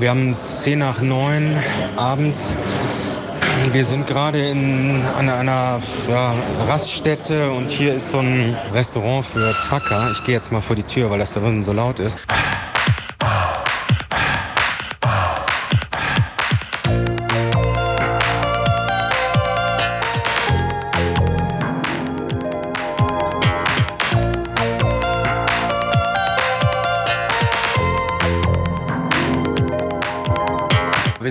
Wir haben 10 nach 9 abends. Wir sind gerade in, an einer ja, Raststätte und hier ist so ein Restaurant für Trucker. Ich gehe jetzt mal vor die Tür, weil das da drin so laut ist.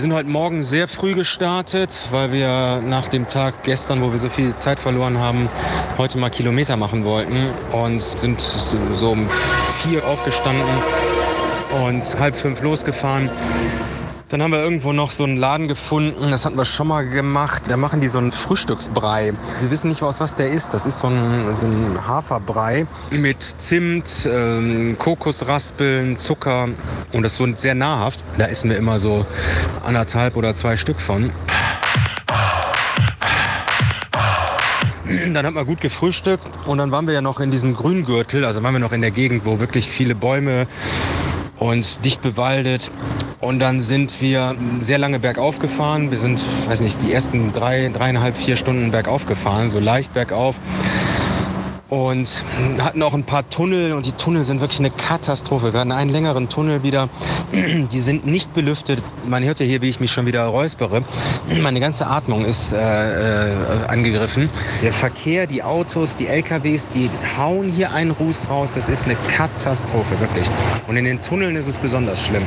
Sind heute Morgen sehr früh gestartet, weil wir nach dem Tag gestern, wo wir so viel Zeit verloren haben, heute mal Kilometer machen wollten und sind so um vier aufgestanden und halb fünf losgefahren. Dann haben wir irgendwo noch so einen Laden gefunden, das hatten wir schon mal gemacht. Da machen die so einen Frühstücksbrei. Wir wissen nicht, aus was der ist. Das ist so ein, so ein Haferbrei mit Zimt, ähm, Kokosraspeln, Zucker und das ist so sehr nahrhaft. Da essen wir immer so anderthalb oder zwei Stück von. Dann hat man gut gefrühstückt und dann waren wir ja noch in diesem Grüngürtel, also waren wir noch in der Gegend, wo wirklich viele Bäume und dicht bewaldet. Und dann sind wir sehr lange bergauf gefahren. Wir sind, weiß nicht, die ersten drei, dreieinhalb, vier Stunden bergauf gefahren, so leicht bergauf. Und hatten auch ein paar Tunnel und die Tunnel sind wirklich eine Katastrophe. Wir hatten einen längeren Tunnel wieder. Die sind nicht belüftet. Man hört ja hier, wie ich mich schon wieder räuspere. Meine ganze Atmung ist äh, äh, angegriffen. Der Verkehr, die Autos, die LKWs, die hauen hier einen Ruß raus. Das ist eine Katastrophe, wirklich. Und in den Tunneln ist es besonders schlimm.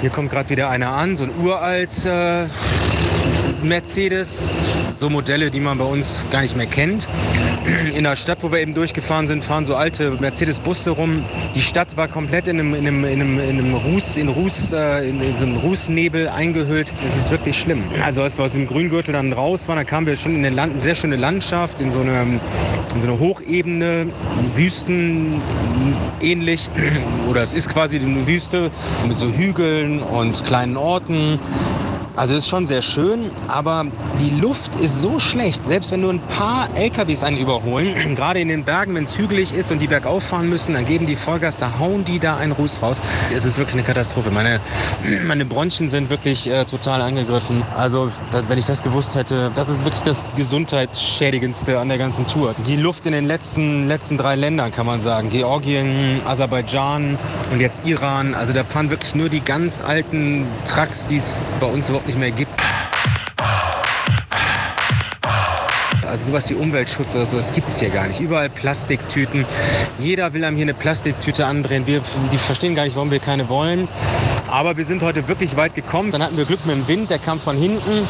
Hier kommt gerade wieder einer an, so ein uralt äh, Mercedes, so Modelle, die man bei uns gar nicht mehr kennt. In der Stadt, wo wir eben durchgefahren sind, fahren so alte Mercedes-Busse rum. Die Stadt war komplett in einem, in einem, in einem, in einem Ruß, in, Ruß, äh, in, in so einem Rußnebel eingehüllt. Es ist wirklich schlimm. Also als wir aus dem Grüngürtel dann raus waren, da kamen wir schon in eine Land, sehr schöne Landschaft, in so eine, in so eine Hochebene, Wüsten ähnlich. Oder es ist quasi eine Wüste mit so Hügeln und kleinen Orten. Also ist schon sehr schön, aber die Luft ist so schlecht, selbst wenn nur ein paar LKWs einen überholen, gerade in den Bergen, wenn es hügelig ist und die bergauf fahren müssen, dann geben die Vollgas, da hauen die da einen Ruß raus. Es ist wirklich eine Katastrophe. Meine, meine Bronchien sind wirklich äh, total angegriffen. Also da, wenn ich das gewusst hätte, das ist wirklich das gesundheitsschädigendste an der ganzen Tour. Die Luft in den letzten, letzten drei Ländern, kann man sagen. Georgien, Aserbaidschan und jetzt Iran. Also da fahren wirklich nur die ganz alten Trucks, die es bei uns überhaupt nicht mehr gibt. Also sowas wie Umweltschutz oder so, das gibt es hier gar nicht. Überall Plastiktüten. Jeder will einem hier eine Plastiktüte andrehen. Wir, die verstehen gar nicht, warum wir keine wollen. Aber wir sind heute wirklich weit gekommen. Dann hatten wir Glück mit dem Wind, der kam von hinten.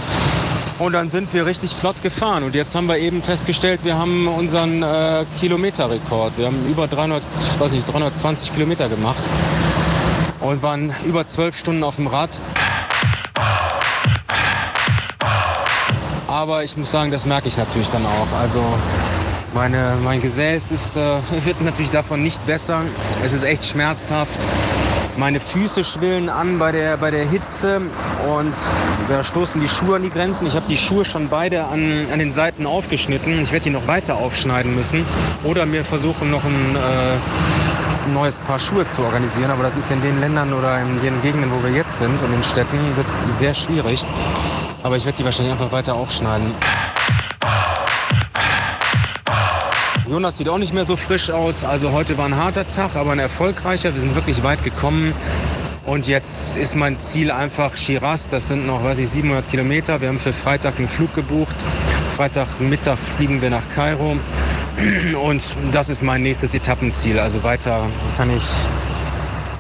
Und dann sind wir richtig flott gefahren. Und jetzt haben wir eben festgestellt, wir haben unseren äh, Kilometerrekord. Wir haben über 300, weiß nicht, 320 Kilometer gemacht. Und waren über zwölf Stunden auf dem Rad. Aber ich muss sagen, das merke ich natürlich dann auch. Also meine, mein Gesäß ist, äh, wird natürlich davon nicht besser. Es ist echt schmerzhaft. Meine Füße schwillen an bei der, bei der Hitze und da stoßen die Schuhe an die Grenzen. Ich habe die Schuhe schon beide an, an den Seiten aufgeschnitten. Ich werde die noch weiter aufschneiden müssen oder mir versuchen, noch ein, äh, ein neues Paar Schuhe zu organisieren. Aber das ist in den Ländern oder in den Gegenden, wo wir jetzt sind und in Städten, wird sehr schwierig. Aber ich werde die wahrscheinlich einfach weiter aufschneiden. Jonas sieht auch nicht mehr so frisch aus. Also heute war ein harter Tag, aber ein erfolgreicher. Wir sind wirklich weit gekommen. Und jetzt ist mein Ziel einfach Shiraz. Das sind noch, weiß ich, 700 Kilometer. Wir haben für Freitag einen Flug gebucht. Freitagmittag fliegen wir nach Kairo. Und das ist mein nächstes Etappenziel. Also weiter kann ich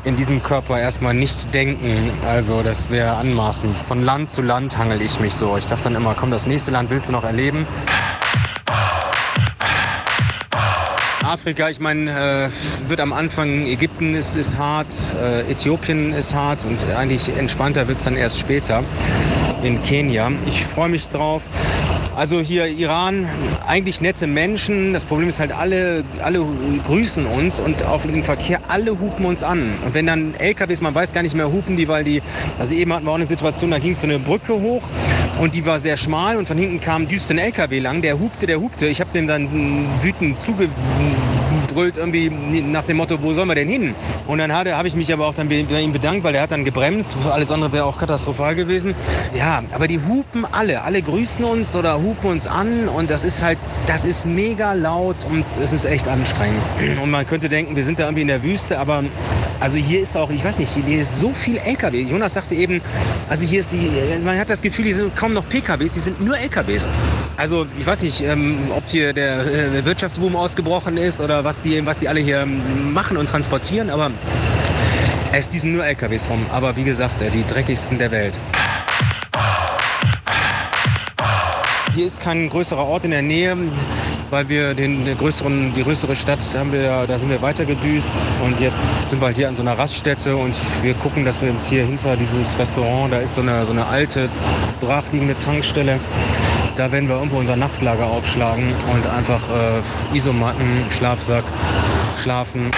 in diesem Körper erstmal nicht denken. Also das wäre anmaßend. Von Land zu Land hangel ich mich so. Ich dachte dann immer, komm, das nächste Land willst du noch erleben. Afrika, ich meine, äh, wird am Anfang, Ägypten ist, ist hart, äh, Äthiopien ist hart und eigentlich entspannter wird es dann erst später in Kenia. Ich freue mich drauf. Also hier Iran, eigentlich nette Menschen. Das Problem ist halt, alle, alle grüßen uns und auf den Verkehr, alle hupen uns an. Und wenn dann LKWs, man weiß gar nicht mehr, hupen die, weil die, also eben hatten wir auch eine Situation, da ging es so eine Brücke hoch und die war sehr schmal und von hinten kam düster ein LKW lang, der hupte, der hupte. Ich habe dem dann wütend zugebrüllt gebrüllt, irgendwie nach dem Motto, wo sollen wir denn hin? Und dann habe ich mich aber auch dann bei ihm bedankt, weil er hat dann gebremst. Alles andere wäre auch katastrophal gewesen. Ja, aber die hupen alle. Alle grüßen uns oder hupen uns an. Und das ist halt, das ist mega laut und es ist echt anstrengend. Und man könnte denken, wir sind da irgendwie in der Wüste, aber also hier ist auch, ich weiß nicht, hier ist so viel LKW. Jonas sagte eben, also hier ist die, man hat das Gefühl, hier sind kaum noch PKWs, die sind nur LKWs. Also ich weiß nicht, ähm, ob hier der äh, Wirtschaftsboom ausgebrochen ist oder was die, was die alle hier ähm, machen und transportieren, aber es düsen nur LKWs rum. Aber wie gesagt, äh, die dreckigsten der Welt. Hier ist kein größerer Ort in der Nähe, weil wir den, größeren, die größere Stadt haben wir, da sind wir weitergedüst und jetzt sind wir hier an so einer Raststätte und wir gucken, dass wir uns hier hinter dieses Restaurant, da ist so eine, so eine alte, brachliegende Tankstelle, da werden wir irgendwo unser Nachtlager aufschlagen und einfach äh, Isomatten, Schlafsack, schlafen.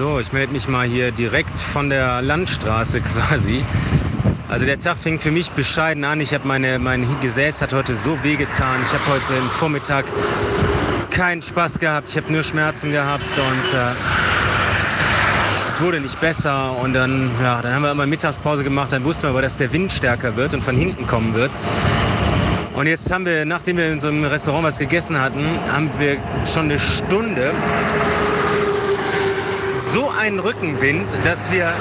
So, ich melde mich mal hier direkt von der Landstraße quasi. Also der Tag fing für mich bescheiden an. Ich habe meine, mein Gesäß hat heute so wehgetan. Ich habe heute im Vormittag keinen Spaß gehabt. Ich habe nur Schmerzen gehabt und äh, es wurde nicht besser. Und dann, ja, dann haben wir immer Mittagspause gemacht. Dann wussten wir aber, dass der Wind stärker wird und von hinten kommen wird. Und jetzt haben wir, nachdem wir in so einem Restaurant was gegessen hatten, haben wir schon eine Stunde so einen Rückenwind, dass wir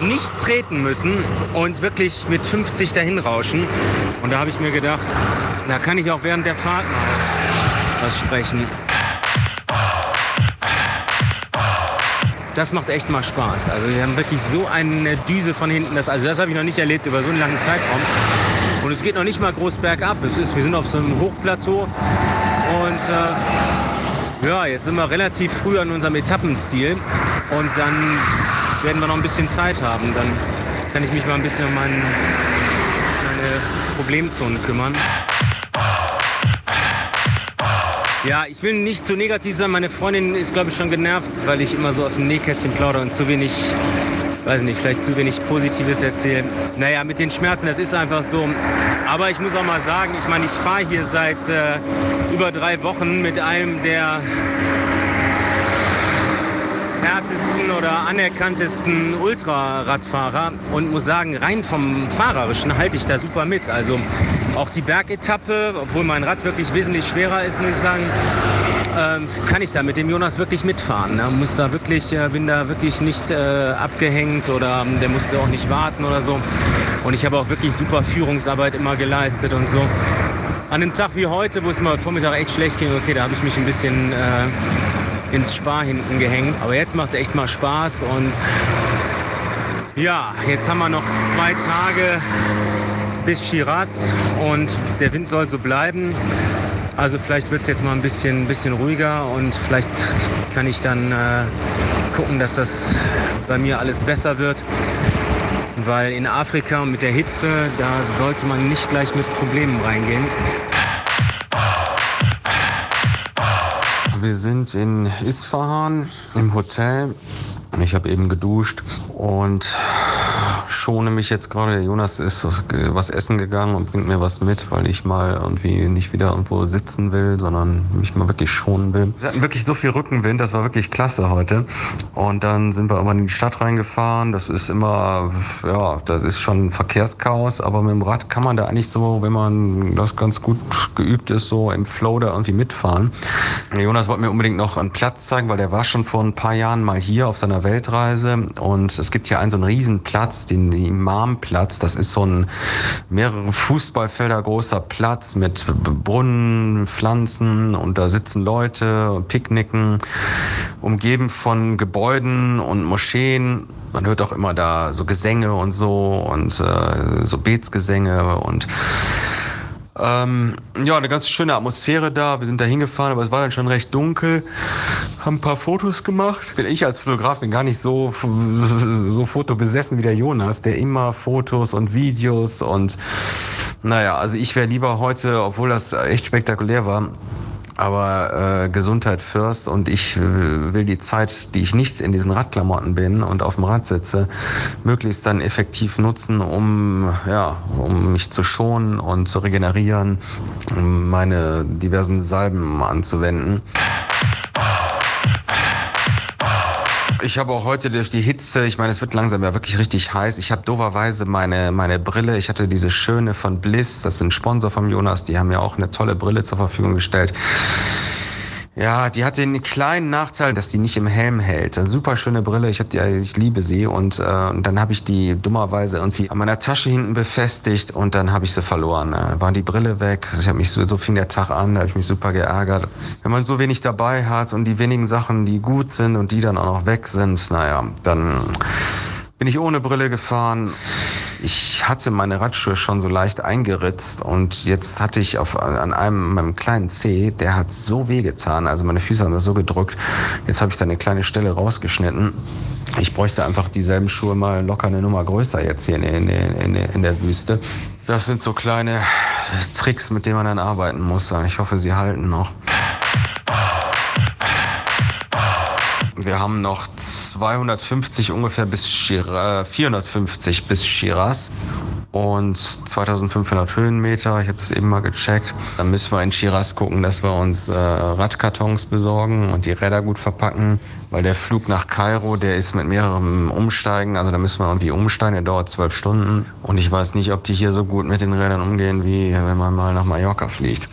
nicht treten müssen und wirklich mit 50 dahin rauschen. Und da habe ich mir gedacht, da kann ich auch während der Fahrt mal was sprechen. Das macht echt mal Spaß. Also wir haben wirklich so eine Düse von hinten. Das, also das habe ich noch nicht erlebt über so einen langen Zeitraum. Und es geht noch nicht mal groß bergab. Es ist, wir sind auf so einem Hochplateau. Und äh, ja, jetzt sind wir relativ früh an unserem Etappenziel. Und dann werden wir noch ein bisschen Zeit haben. Dann kann ich mich mal ein bisschen um mein, meine Problemzone kümmern. Ja, ich will nicht zu negativ sein. Meine Freundin ist, glaube ich, schon genervt, weil ich immer so aus dem Nähkästchen plaudere und zu wenig, weiß nicht, vielleicht zu wenig Positives erzähle. Naja, mit den Schmerzen, das ist einfach so. Aber ich muss auch mal sagen, ich meine, ich fahre hier seit äh, über drei Wochen mit einem der härtesten oder anerkanntesten Ultraradfahrer und muss sagen, rein vom Fahrerischen halte ich da super mit. Also auch die Bergetappe, obwohl mein Rad wirklich wesentlich schwerer ist, muss ich sagen, ähm, kann ich da mit dem Jonas wirklich mitfahren. Ne? Muss da wirklich, äh, bin da wirklich nicht äh, abgehängt oder ähm, der musste auch nicht warten oder so. Und ich habe auch wirklich super Führungsarbeit immer geleistet und so. An einem Tag wie heute, wo es mal Vormittag echt schlecht ging, okay, da habe ich mich ein bisschen äh, ins Spar hinten gehängt. Aber jetzt macht es echt mal Spaß und ja, jetzt haben wir noch zwei Tage bis Shiraz und der Wind soll so bleiben. Also vielleicht wird es jetzt mal ein bisschen, bisschen ruhiger und vielleicht kann ich dann äh, gucken, dass das bei mir alles besser wird. Weil in Afrika mit der Hitze, da sollte man nicht gleich mit Problemen reingehen. Wir sind in Isfahan im Hotel. Ich habe eben geduscht und schone mich jetzt gerade. Der Jonas ist was essen gegangen und bringt mir was mit, weil ich mal irgendwie nicht wieder irgendwo sitzen will, sondern mich mal wirklich schonen will. Wir hatten wirklich so viel Rückenwind, das war wirklich klasse heute. Und dann sind wir immer in die Stadt reingefahren. Das ist immer, ja, das ist schon Verkehrschaos, aber mit dem Rad kann man da eigentlich so, wenn man das ganz gut geübt ist, so im Flow da irgendwie mitfahren. Der Jonas wollte mir unbedingt noch einen Platz zeigen, weil der war schon vor ein paar Jahren mal hier auf seiner Weltreise und es gibt hier einen so einen riesen Platz, den Imamplatz. Das ist so ein mehrere Fußballfelder großer Platz mit Brunnen, Pflanzen und da sitzen Leute und picknicken, umgeben von Gebäuden und Moscheen. Man hört auch immer da so Gesänge und so und äh, so Betsgesänge und ähm, ja, eine ganz schöne Atmosphäre da. Wir sind da hingefahren, aber es war dann schon recht dunkel. Haben ein paar Fotos gemacht. Ich als Fotograf bin gar nicht so, so fotobesessen wie der Jonas, der immer Fotos und Videos und naja, also ich wäre lieber heute, obwohl das echt spektakulär war, Aber äh, Gesundheit first und ich äh, will die Zeit, die ich nicht in diesen Radklamotten bin und auf dem Rad sitze, möglichst dann effektiv nutzen, um, ja, um mich zu schonen und zu regenerieren, um meine diversen Salben anzuwenden. Ich habe auch heute durch die Hitze, ich meine, es wird langsam ja wirklich richtig heiß. Ich habe doverweise meine, meine Brille, ich hatte diese schöne von Bliss, das ist ein Sponsor vom Jonas, die haben mir auch eine tolle Brille zur Verfügung gestellt. Ja, die hat den kleinen Nachteil, dass die nicht im Helm hält. Eine super schöne Brille, ich habe die, ich liebe sie und, äh, und dann habe ich die dummerweise irgendwie an meiner Tasche hinten befestigt und dann habe ich sie verloren. Äh, war die Brille weg. Ich habe mich so, so fing der Tag an, da habe ich mich super geärgert. Wenn man so wenig dabei hat und die wenigen Sachen, die gut sind und die dann auch noch weg sind, naja, dann bin ich ohne Brille gefahren. Ich hatte meine Radschuhe schon so leicht eingeritzt und jetzt hatte ich auf, an einem meinem kleinen Zeh, der hat so wehgetan, also meine Füße haben das so gedrückt. Jetzt habe ich da eine kleine Stelle rausgeschnitten. Ich bräuchte einfach dieselben Schuhe mal locker eine Nummer größer jetzt hier in, in, in, in der Wüste. Das sind so kleine Tricks, mit denen man dann arbeiten muss. Ich hoffe, sie halten noch. Wir haben noch 250 ungefähr bis Shiraz, 450 bis Shiraz und 2500 Höhenmeter. Ich habe das eben mal gecheckt. Dann müssen wir in Shiraz gucken, dass wir uns äh, Radkartons besorgen und die Räder gut verpacken, weil der Flug nach Kairo, der ist mit mehreren Umsteigen. Also da müssen wir irgendwie umsteigen, der dauert zwölf Stunden. Und ich weiß nicht, ob die hier so gut mit den Rädern umgehen, wie wenn man mal nach Mallorca fliegt.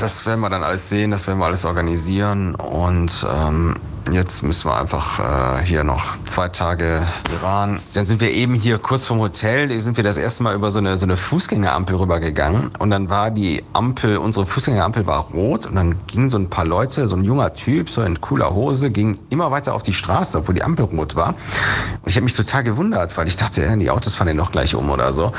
Das werden wir dann alles sehen, das werden wir alles organisieren und ähm, jetzt müssen wir einfach äh, hier noch zwei Tage Iran. Dann sind wir eben hier kurz vom Hotel, da sind wir das erste Mal über so eine, so eine Fußgängerampel rübergegangen und dann war die Ampel, unsere Fußgängerampel war rot und dann gingen so ein paar Leute, so ein junger Typ, so in cooler Hose, ging immer weiter auf die Straße, obwohl die Ampel rot war. Und ich habe mich total gewundert, weil ich dachte, die Autos fahren ja noch gleich um oder so.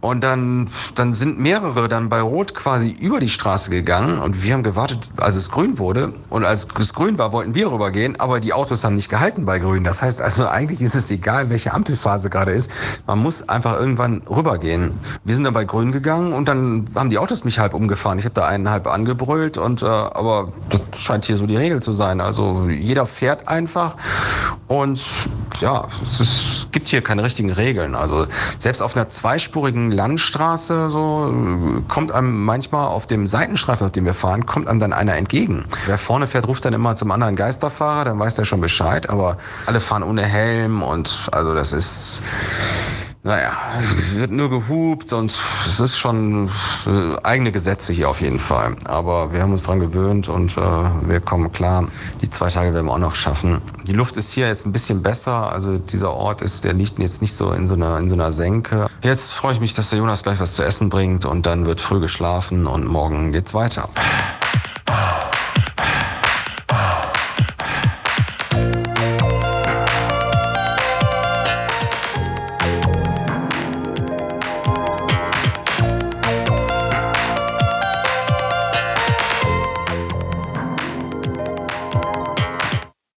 Und dann, dann sind mehrere dann bei Rot quasi über die Straße gegangen und wir haben gewartet, als es grün wurde. Und als es grün war, wollten wir rübergehen, aber die Autos haben nicht gehalten bei grün. Das heißt also, eigentlich ist es egal, welche Ampelphase gerade ist. Man muss einfach irgendwann rübergehen. Wir sind dann bei grün gegangen und dann haben die Autos mich halb umgefahren. Ich habe da einen halb angebrüllt und äh, aber das scheint hier so die Regel zu sein. Also jeder fährt einfach und ja, es ist, gibt hier keine richtigen Regeln. Also selbst auf einer zweispurigen Landstraße so kommt einem manchmal auf dem Seitenstreifen, auf dem wir fahren, kommt einem dann einer entgegen. Wer vorne fährt, ruft dann immer zum anderen Geisterfahrer, dann weiß der schon Bescheid, aber alle fahren ohne Helm und also das ist naja, wird nur gehupt und es ist schon äh, eigene Gesetze hier auf jeden Fall. Aber wir haben uns dran gewöhnt und äh, wir kommen klar. Die zwei Tage werden wir auch noch schaffen. Die Luft ist hier jetzt ein bisschen besser. Also dieser Ort ist, der liegt jetzt nicht so in so einer, in so einer Senke. Jetzt freue ich mich, dass der Jonas gleich was zu essen bringt und dann wird früh geschlafen und morgen geht's weiter.